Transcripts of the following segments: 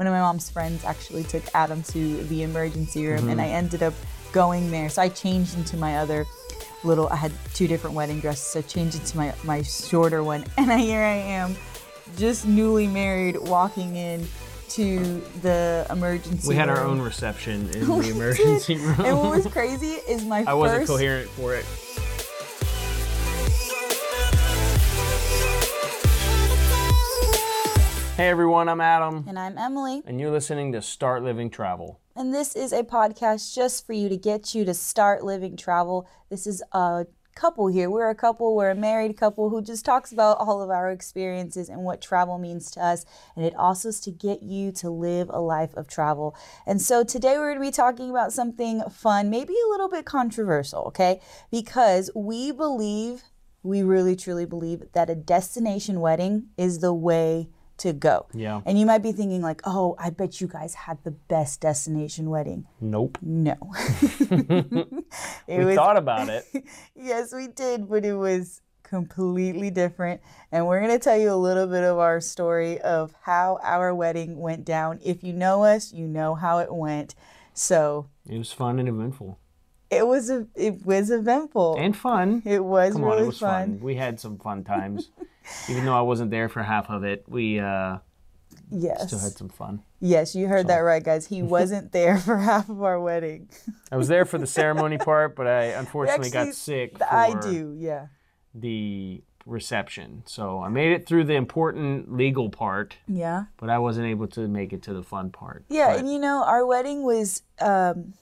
one of my mom's friends actually took Adam to the emergency room, Mm-hmm. and I ended up going there. So I changed into my other little. I had two different wedding dresses. So I changed into my my shorter one, and I, here I am, just newly married, walking in to the emergency. Room. We had our own reception in the emergency room. And what was crazy is my I wasn't coherent for it. Hey everyone, I'm Adam, And I'm Emily. and you're listening to Start Living Travel. And this is a podcast just for you to get you to start living travel. This is a couple here. We're a couple, we're a married couple who just talks about all of our experiences and what travel means to us. And it also is to get you to live a life of travel. And so today we're going to be talking about something fun, maybe a little bit controversial, okay? Because we believe, we really truly believe that a destination wedding is the way to go. Yeah. And you might be thinking like, "Oh, I bet you guys had the best destination wedding." Nope. No. We was thought about it. yes, we did, but it was completely different. And we're going to tell you a little bit of our story of how our wedding went down. If you know us, you know how it went. So, It was fun and eventful. it was a it was eventful. And fun. it was Come really on, it was fun. fun. We had some fun times. Even though I wasn't there for half of it, we uh, Yes. still had some fun. yes, you heard that right, guys. He wasn't there for half of our wedding. I was there for the ceremony part, but I unfortunately Actually, got sick for I do, yeah. the reception. So I made it through the important legal part, Yeah. but I wasn't able to make it to the fun part. Yeah, But and you know, our wedding was um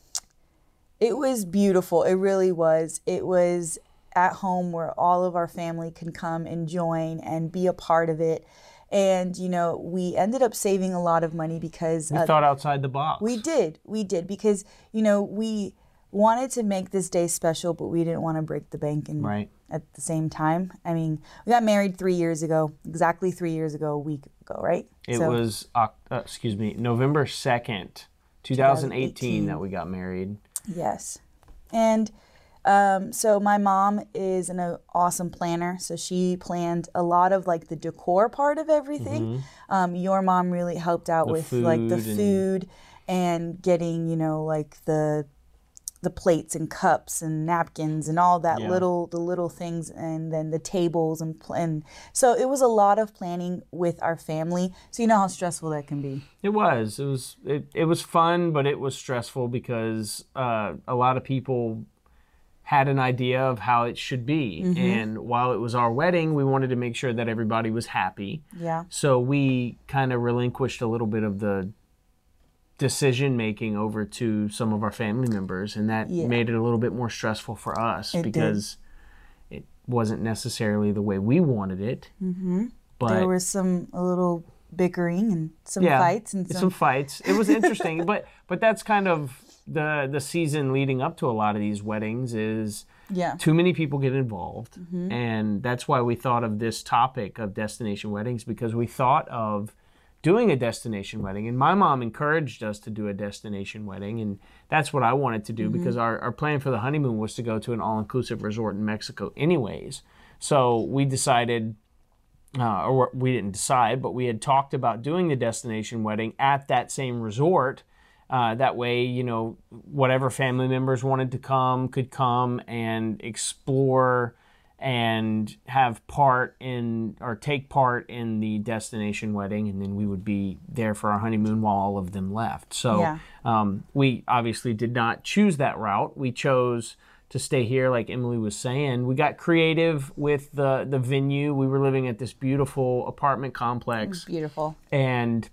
it was beautiful. It really was. It was at home where all of our family can come and join and be a part of it. And you know, we ended up saving a lot of money because we uh, thought outside the box. we did. We did because you know, we wanted to make this day special, but we didn't want to break the bank and Right. at the same time. I mean, we got married 3 years ago, exactly 3 years ago, a week ago, right? It So- was, uh, excuse me, November 2nd, 2018 that we got married. Yes. And um, so my mom is an uh, awesome planner. So she planned a lot of like the decor part of everything. Um, your mom really helped out with like the food and- and getting, you know, like the the plates and cups and napkins and all that Yeah. little the little things and then the tables and pl- and so it was a lot of planning with our family. So you know how stressful that can be. It was. It was. It, it was fun, but it was stressful because uh, a lot of people had an idea of how it should be, Mm-hmm. and while it was our wedding, we wanted to make sure that everybody was happy. Yeah. So we kind of relinquished a little bit of the decision making over to some of our family members, and that Yeah. made it a little bit more stressful for us It did. because it wasn't necessarily the way we wanted it. Mm-hmm. But there was some a little bickering and some fights and some, some fights. It was interesting, but but that's kind of the the season leading up to a lot of these weddings is yeah too many people get involved, Mm-hmm. and that's why we thought of this topic of destination weddings because we thought of doing a destination wedding and my mom encouraged us to do a destination wedding and that's what i wanted to do Mm-hmm. because our, our plan for the honeymoon was to go to an all-inclusive resort in mexico anyways so we decided uh, or we didn't decide, but we had talked about doing the destination wedding at that same resort. Uh, that way, you know, whatever family members wanted to come could come and explore and have part in or take part in the destination wedding, and then we would be there for our honeymoon while all of them left. So Yeah. um, we obviously did not choose that route. We chose to stay here, like Emily was saying. We got creative with the the venue. We were living at this beautiful apartment complex, beautiful and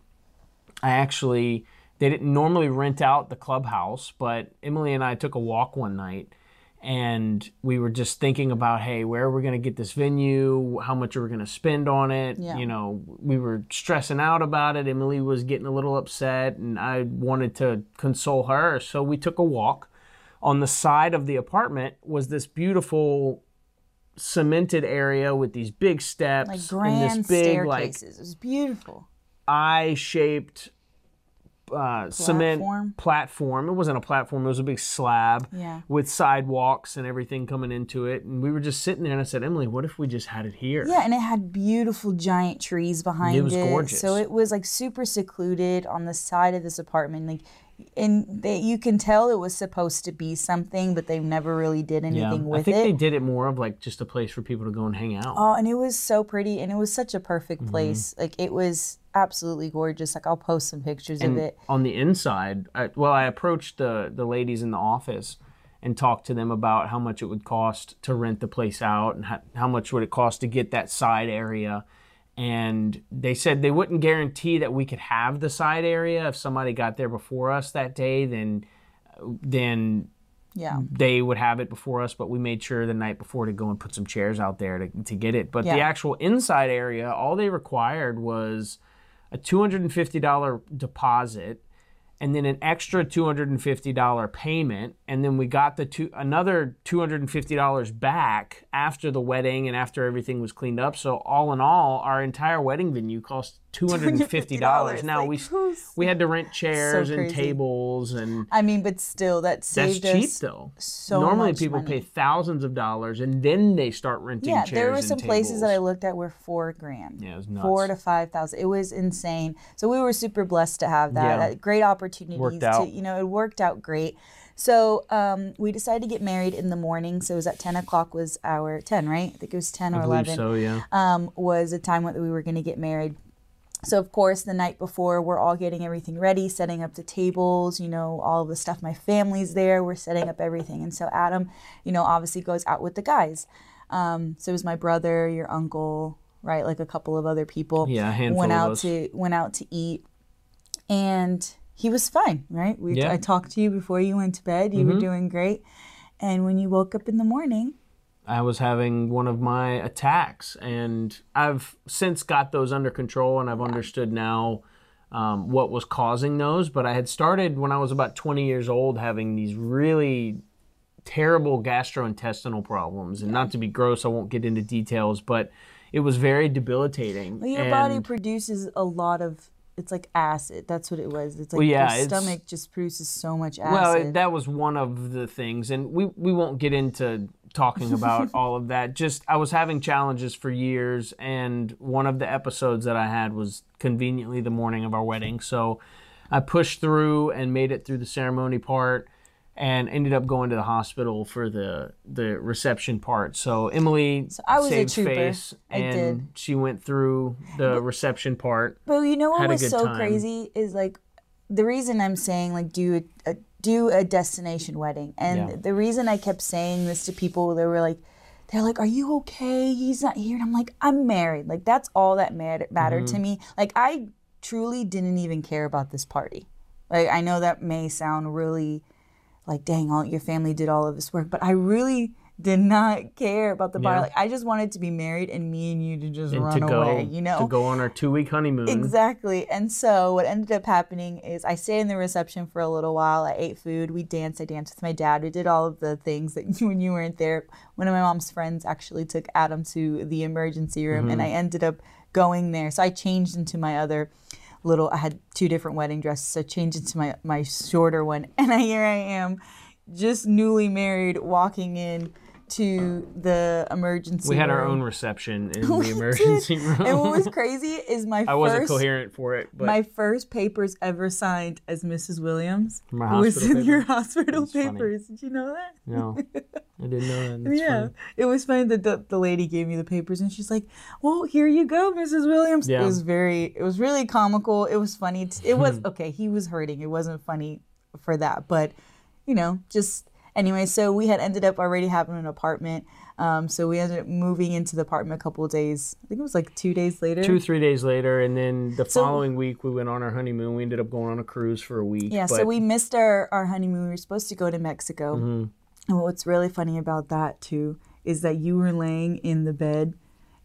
I actually they didn't normally rent out the clubhouse, but Emily and I took a walk one night. And we were just thinking about, hey, where are we going to get this venue? How much are we going to spend on it? Yeah. You know, we were stressing out about it. Emily was getting a little upset, and I wanted to console her. So we took a walk on the side of the apartment was this beautiful cemented area with these big steps like and grand this big like it was beautiful eye-shaped uh, cement Platform? platform. It wasn't a platform; it was a big slab Yeah. with sidewalks and everything coming into it. And we were just sitting there, and I said, "Emily, what if we just had it here?" Yeah, and it had beautiful giant trees behind it. It was gorgeous. So it was like super secluded on the side of this apartment. Like, and they, you can tell it was supposed to be something, but they never really did anything Yeah. it. I think it. they did it more of like just a place for people to go and hang out. Oh, and it was so pretty, and it was such a perfect Mm-hmm. place. Like it was absolutely gorgeous. Like I'll post some pictures and of it. on the inside, I, well, I approached the the ladies in the office and talked to them about how much it would cost to rent the place out and how, how much would it cost to get that side area. And they said they wouldn't guarantee that we could have the side area if somebody got there before us that day. Then, then Yeah, they would have it before us, but we made sure the night before to go and put some chairs out there to, to get it. But the actual inside area, all they required was a $250 deposit and then an extra $250 payment and then we got the two another $250 back after the wedding and after everything was cleaned up. So all in all our entire wedding venue cost $250 now Like, we who's- we had to rent chairs and tables and I mean, but still, that that's saved cheap us though. so Normally people money. pay thousands of dollars and then they start renting Yeah, there were some places that I looked at were four grand. Yeah, it was nuts. Four to five thousand. It was insane. So we were super blessed to have that. Yeah. Uh, Great opportunities Worked to out. you know, it worked out great. So um, we decided to get married in the morning. So it was at ten o'clock was our ten, right? I think it was ten or I eleven. so, yeah. um, was the time that we were going to get married. So of course, the night before, we're all getting everything ready, setting up the tables. You know, all of the stuff. My family's there. We're setting up everything, and so Adam, you know, obviously goes out with the guys. Um, so it was my brother, your uncle, right, like a couple of other people. Yeah, a handful went out to went out to eat, and he was fine, right? We Yeah. Mm-hmm. I talked to you before you went to bed. You were doing great, and when you woke up in the morning, I was having one of my attacks, and I've since got those under control, and I've understood now um, what was causing those. But I had started when I was about 20 years old having these really terrible gastrointestinal problems, and not to be gross, I won't get into details, but it was very debilitating. Well, your body produces a lot of. It's like acid. That's what it was. It's like Well, yeah, your stomach just produces so much acid. Well, that was one of the things, and we we won't get into talking about all of that. Just I was having challenges for years, and one of the episodes that I had was conveniently the morning of our wedding. So I pushed through and made it through the ceremony part, and ended up going to the hospital for the the reception part. So Emily I was a saved trooper. face, I and did. she went through the reception part. but you know what was so time. crazy is like the reason I'm saying like do a, a do a destination wedding, and Yeah. the reason I kept saying this to people, they were like. They're like, "Are you okay? He's not here." And I'm like, "I'm married. Like that's all that mat- mattered Mm-hmm. to me. Like I truly didn't even care about this party. Like I know that may sound really like dang all your family did all of this work but i really did not care about the bar. Yeah. like i just wanted to be married and me and you to just And run to go away you know? to go on our two week honeymoon. exactly. And so what ended up happening is i stayed in the reception for a little while. I ate food. We danced. I danced with my dad. We did all of the things that when you weren't there. One of my mom's friends actually took adam to the emergency room and i Mm-hmm. ended up going there. So i changed into my other little i had two different wedding dresses. So I changed into my my shorter one. And I, here i am just newly married walking in to the emergency room. We had our own reception in the emergency room. and what was crazy is my I wasn't coherent for it, but my first papers ever signed as Mrs. Williams My was in your hospital That's funny. papers. Did you know that? no, I didn't know that. That's yeah, funny. it was funny that the, the lady gave me the papers and she's like, "Well, here you go, Mrs. Williams." Yeah. It was very, it was really comical. It was funny. It was Hmm. okay. He was hurting. It wasn't funny for that, but you know, just anyway. So we had ended up already having an apartment. Um, so we ended up moving into the apartment a couple of days. I think it was like two days later. Two, three days later, and then the So- following week we went on our honeymoon. We ended up going on a cruise for a week. Yeah, so we missed our, our honeymoon. We were supposed to go to Mexico. Mm-hmm. And what's really funny about that, too, is that you were laying in the bed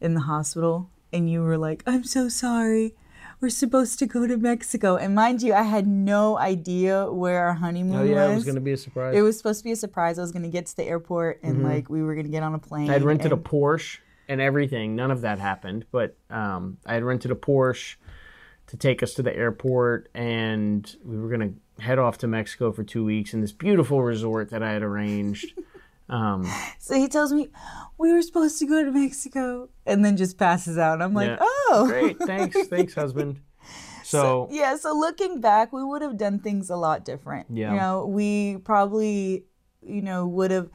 in the hospital and you were like, I'm so sorry. We're supposed to go to Mexico. And mind you, I had no idea where our honeymoon was. Oh yeah, was. it was gonna be a surprise. It was supposed to be a surprise. I was going to get to the airport and, like, we were going to get on a plane. I had rented a Porsche and everything. None of that happened, but um, I had rented a Porsche to take us to the airport, and we were gonna head off to Mexico for two weeks in this beautiful resort that I had arranged. Um, So he tells me we were supposed to go to Mexico, and then just passes out. And I'm like, Yeah. oh, great, thanks, thanks, husband. So, yeah. So looking back, we would have done things a lot different. Yeah. You know, we probably, you know, would have.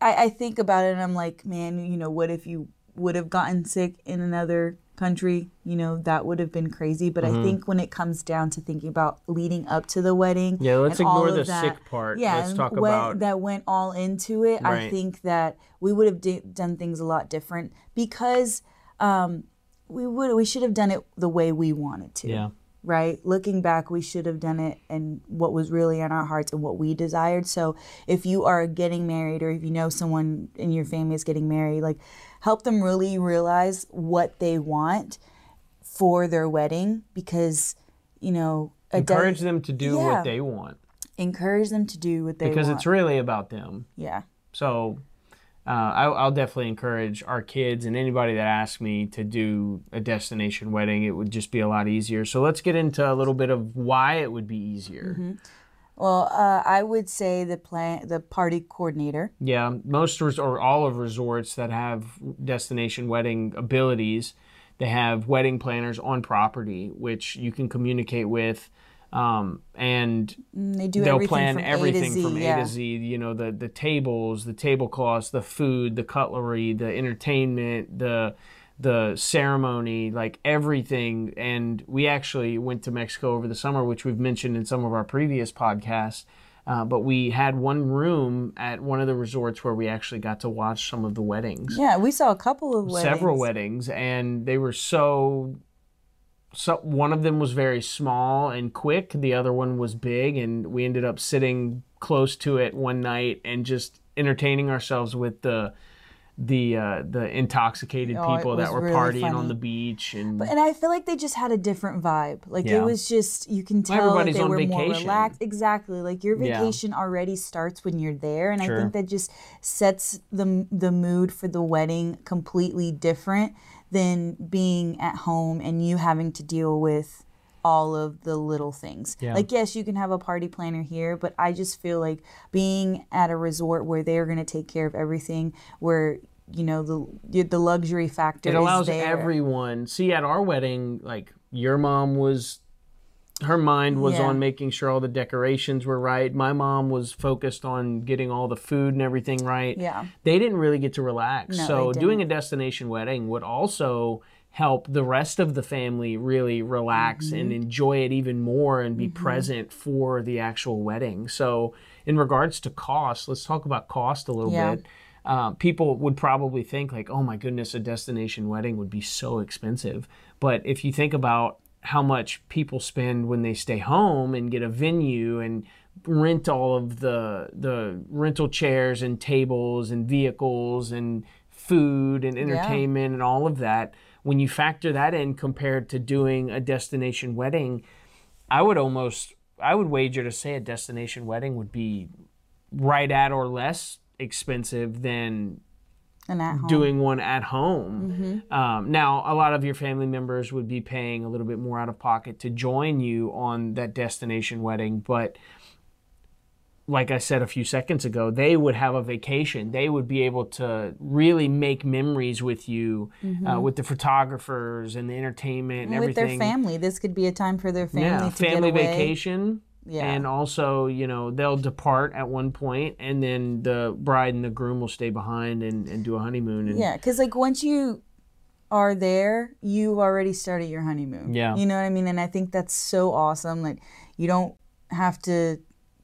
I, I think about it, and I'm like, man, you know, what if you would have gotten sick in another country? You know, that would have been crazy. But Mm-hmm. I think when it comes down to thinking about leading up to the wedding, yeah, let's and all ignore the that- sick part. yeah, let's talk about that went all into it. I think that we would have d- done things a lot different because um, we would we should have done it the way we wanted to. yeah, Right. Looking back, we should have done it and what was really in our hearts and what we desired. So if you are getting married or if you know someone in your family is getting married, like help them really realize what they want for their wedding because you know encourage them to do Yeah. what they want encourage them to do what they because want. Because it's really about them. yeah. So uh, I, I'll definitely encourage our kids and anybody that asks me to do a destination wedding. It would just be a lot easier. So let's get into a little bit of why it would be easier. Mm-hmm. Well, uh, I would say the plan, the party coordinator. Yeah, most res- or all of resorts that have destination wedding abilities, they have wedding planners on property, which you can communicate with. Um, and Mm, They do they'll everything plan from everything to Z, from yeah. A to Z. You know, the the tables, the tablecloths, the food, the cutlery, the entertainment, the the ceremony, like everything. And we actually went to Mexico over the summer, which we've mentioned in some of our previous podcasts. Uh, but we had one room at one of the resorts where we actually got to watch some of the weddings Yeah, we saw a couple of weddings. several weddings and they were so so one of them was very small and quick the other one was big and we ended up sitting close to it one night and just entertaining ourselves with the the uh, the intoxicated Oh, people that were really partying funny. on the beach and And I feel like they just had a different vibe. Like Yeah. it was just you can tell that everybody's they on were more relaxed. Exactly. Like your Yeah. vacation already starts when you're there, and Sure. I think that just sets the the mood for the wedding completely different than being at home and you having to deal with all of the little things. Yeah. Like yes, you can have a party planner here, but I just feel like being at a resort where they're going to take care of everything, where you know the the luxury factor it allows everyone see at our wedding like your mom was her mind was Yeah. on making sure all the decorations were right my mom was focused on getting all the food and everything right Yeah. they didn't really get to relax No, so doing a destination wedding would also help the rest of the family really relax and Mm-hmm. enjoy it even more and be present for the actual wedding so in regards to cost let's talk about cost a little Yeah. bit uh, people would probably think like, oh my goodness, a destination wedding would be so expensive. But if you think about how much people spend when they stay home and get a venue and rent all of the the rental chairs and tables and vehicles and food and entertainment and all of that, when you factor that in compared to doing a destination wedding, I would almost I would wager to say a destination wedding would be right at or less expensive than and at home. Doing one at home. Um, now, a lot of your family members would be paying a little bit more out of pocket to join you on that destination wedding, but like I said a few seconds ago, they would have a vacation. They would be able to really make memories with you, uh, with the photographers and the entertainment and And with their family. This could be a time for their family yeah, to family get away. vacation. Yeah. And also, you know, they'll depart at one point, and then the bride and the groom will stay behind and, and do a honeymoon. And Yeah, because like once you are there, you've already started your honeymoon. Yeah. You know what I mean? And I think that's so awesome. Like you don't have to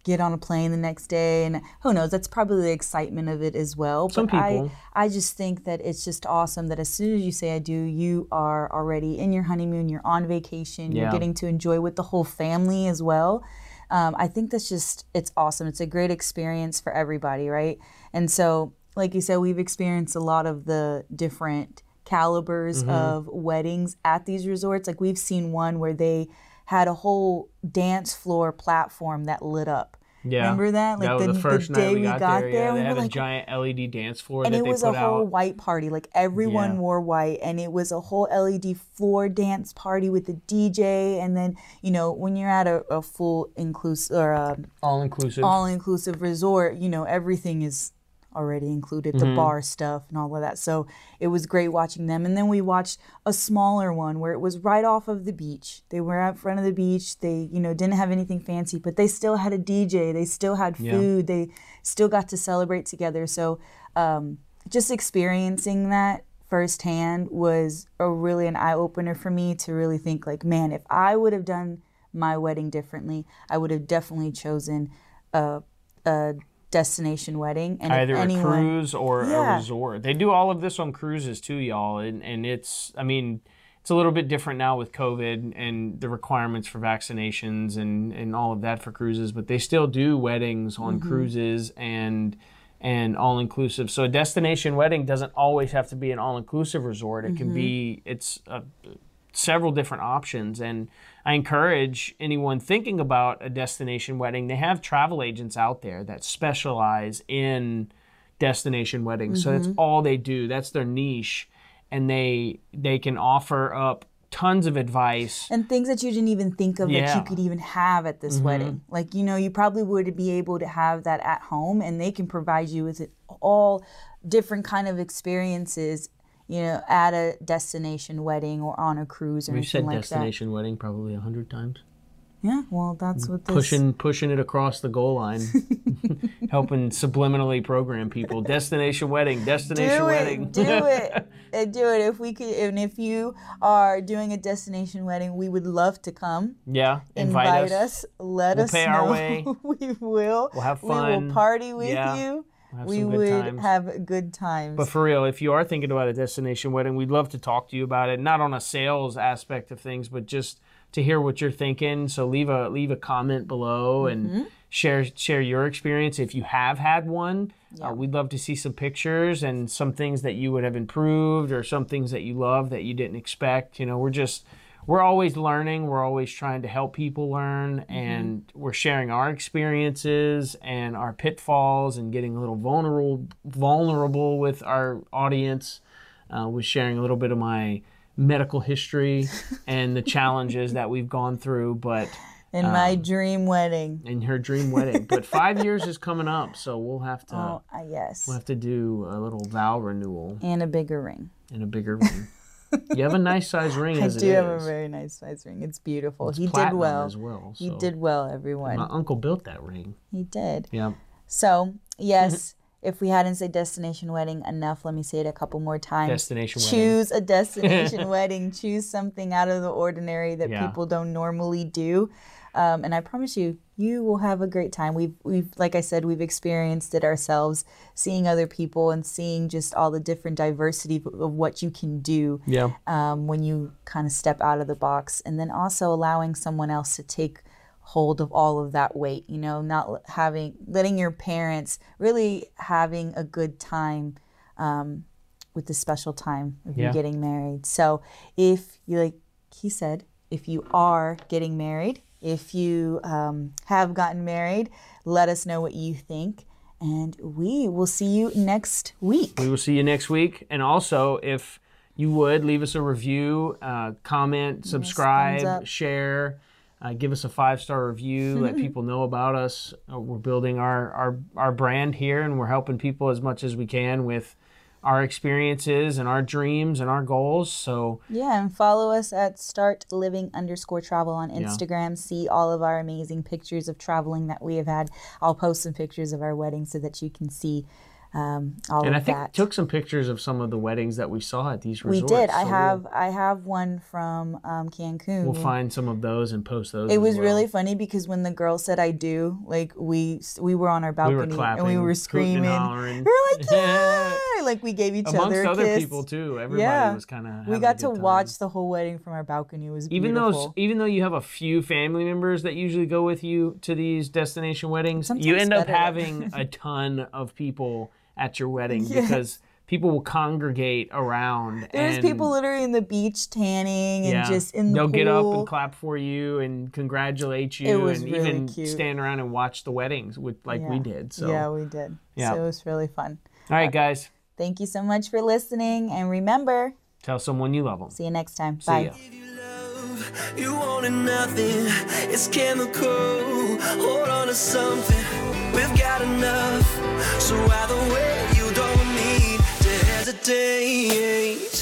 get on a plane the next day and who knows, that's probably the excitement of it as well. Some but people. I I just think that it's just awesome that as soon as you say I do, you are already in your honeymoon, you're on vacation, Yeah. you're getting to enjoy with the whole family as well. Um, I think that's just it's awesome. It's a great experience for everybody, right? And so, like you said, we've experienced a lot of the different calibers of weddings at these resorts. Like we've seen one where they had a whole dance floor platform that lit up. Yeah. Remember that? that was the, first night day we got, there. Yeah, we they had a like, giant LED dance floor and it was a whole out. white party. Like everyone Yeah. wore white, and it was a whole LED floor dance party with the DJ. And then you know when you're at a, a full inclusive or um, All inclusive. all inclusive resort, you know everything is already included, Mm-hmm. the bar stuff and all of that. So it was great watching them. And then we watched a smaller one where it was right off of the beach. They were out front of the beach. They you know didn't have anything fancy, but they still had a DJ. They still had Yeah. food. They still got to celebrate together. So um, just experiencing that firsthand was a really an eye opener for me to really think like, man, if I would have done my wedding differently, I would have definitely chosen a, a destination wedding. And either if a cruise or a resort. They do all of this on cruises too, y'all, and and it's I mean it's a little bit different now with COVID and the requirements for vaccinations and and all of that for cruises, but they still do weddings on Mm-hmm. cruises and and all inclusive. So a destination wedding doesn't always have to be an all inclusive resort. It can be Mm-hmm. it's a, several different options and I encourage anyone thinking about a destination wedding, they have travel agents out there that specialize in destination weddings. So that's all they do. That's their niche and they they can offer up tons of advice. and things that you didn't even think of that Yeah. Mm-hmm. you could even have at this wedding. Like, you know, you probably would be able to have that at home and they can provide you with it all different kind of experiences, you know, at a destination wedding or on a cruise or We've anything said like destination wedding probably a hundred times. Yeah, well, that's what this Pushing pushing it across the goal line. helping subliminally program people. Destination wedding, destination do wedding. it, do it, and do it. If we could, and if you are doing a destination wedding, we would love to come. yeah, invite, Invite, us. Let We'll us pay know. our way. we will. We'll have fun. We will party with Yeah. you. We would times. have good times. But for real, if you are thinking about a destination wedding, we'd love to talk to you about it. Not on a sales aspect of things, but just to hear what you're thinking. So leave a leave a comment below Mm-hmm. and share share your experience if you have had one. Uh, we'd love to see some pictures and some things that you would have improved or some things that you love that you didn't expect. You know, we're just we're always learning. We're always trying to help people learn, and we're sharing our experiences and our pitfalls and getting a little vulnerable vulnerable with our audience. Uh, with sharing a little bit of my medical history and the challenges that we've gone through, but in um, my dream wedding. in her dream wedding. But five years is coming up, so we'll have to Oh, uh, yes. we'll have to do a little vow renewal and a bigger ring. And a bigger ring. You have a nice size ring I do have a very nice size ring. It's beautiful. he did well. as well. He did well, everyone. My uncle built that ring. He did. Yeah. So, yes, if we hadn't said destination wedding enough, let me say it a couple more times. Destination wedding. Choose a destination wedding. Choose something out of the ordinary that Yeah. people don't normally do. Um, and I promise you, you will have a great time. We've, we've, like I said, we've experienced it ourselves, seeing other people and seeing just all the different diversity of- what you can do Yeah. um, when you kind of step out of the box and then also allowing someone else to take hold of all of that weight you know not having letting your parents really having a good time um, with the special time of Yeah. you getting married so if you like he said if you are getting married if you um, have gotten married let us know what you think and we will see you next week We will see you next week. And also, if you would leave us a review, uh, comment, subscribe, up. share, uh, give us a five star review. let people know about us. Uh, we're building our, our our brand here, and we're helping people as much as we can with our experiences and our dreams and our goals. So Yeah, and follow us at start living underscore travel on Instagram. See all of our amazing pictures of traveling that we have had. I'll post some pictures of our wedding so that you can see um, all and I of think that. took some pictures of some of the weddings that we saw at these we resorts. did. I so we'll- have I have one from um, Cancun. We'll, find some of those and post those. it was well. really funny because when the girl said "I do," like we we were on our We balcony were clapping, and we were screaming. We were like, "Yeah!" Like we gave each amongst other a other people too. Everybody Yeah. was kind of. We got to watch the whole wedding from our balcony. It was Even beautiful. though even though you have a few family members that usually go with you to these destination weddings, you Sometimes end up having a ton of people at your wedding Yes. because people will congregate around. There's people literally in the beach tanning and yeah, just in the they'll pool. get up and clap for you and congratulate you, and really even cute. stand around and watch the weddings with like we did. So, Yeah, we did. Yeah. So it was really fun. all right, guys, Thank you so much for listening. And remember, tell someone you love them. see you next time. See Bye. ya. you wanted nothing. It's chemical. Hold on to something. We've got enough. So either way, you don't need to hesitate.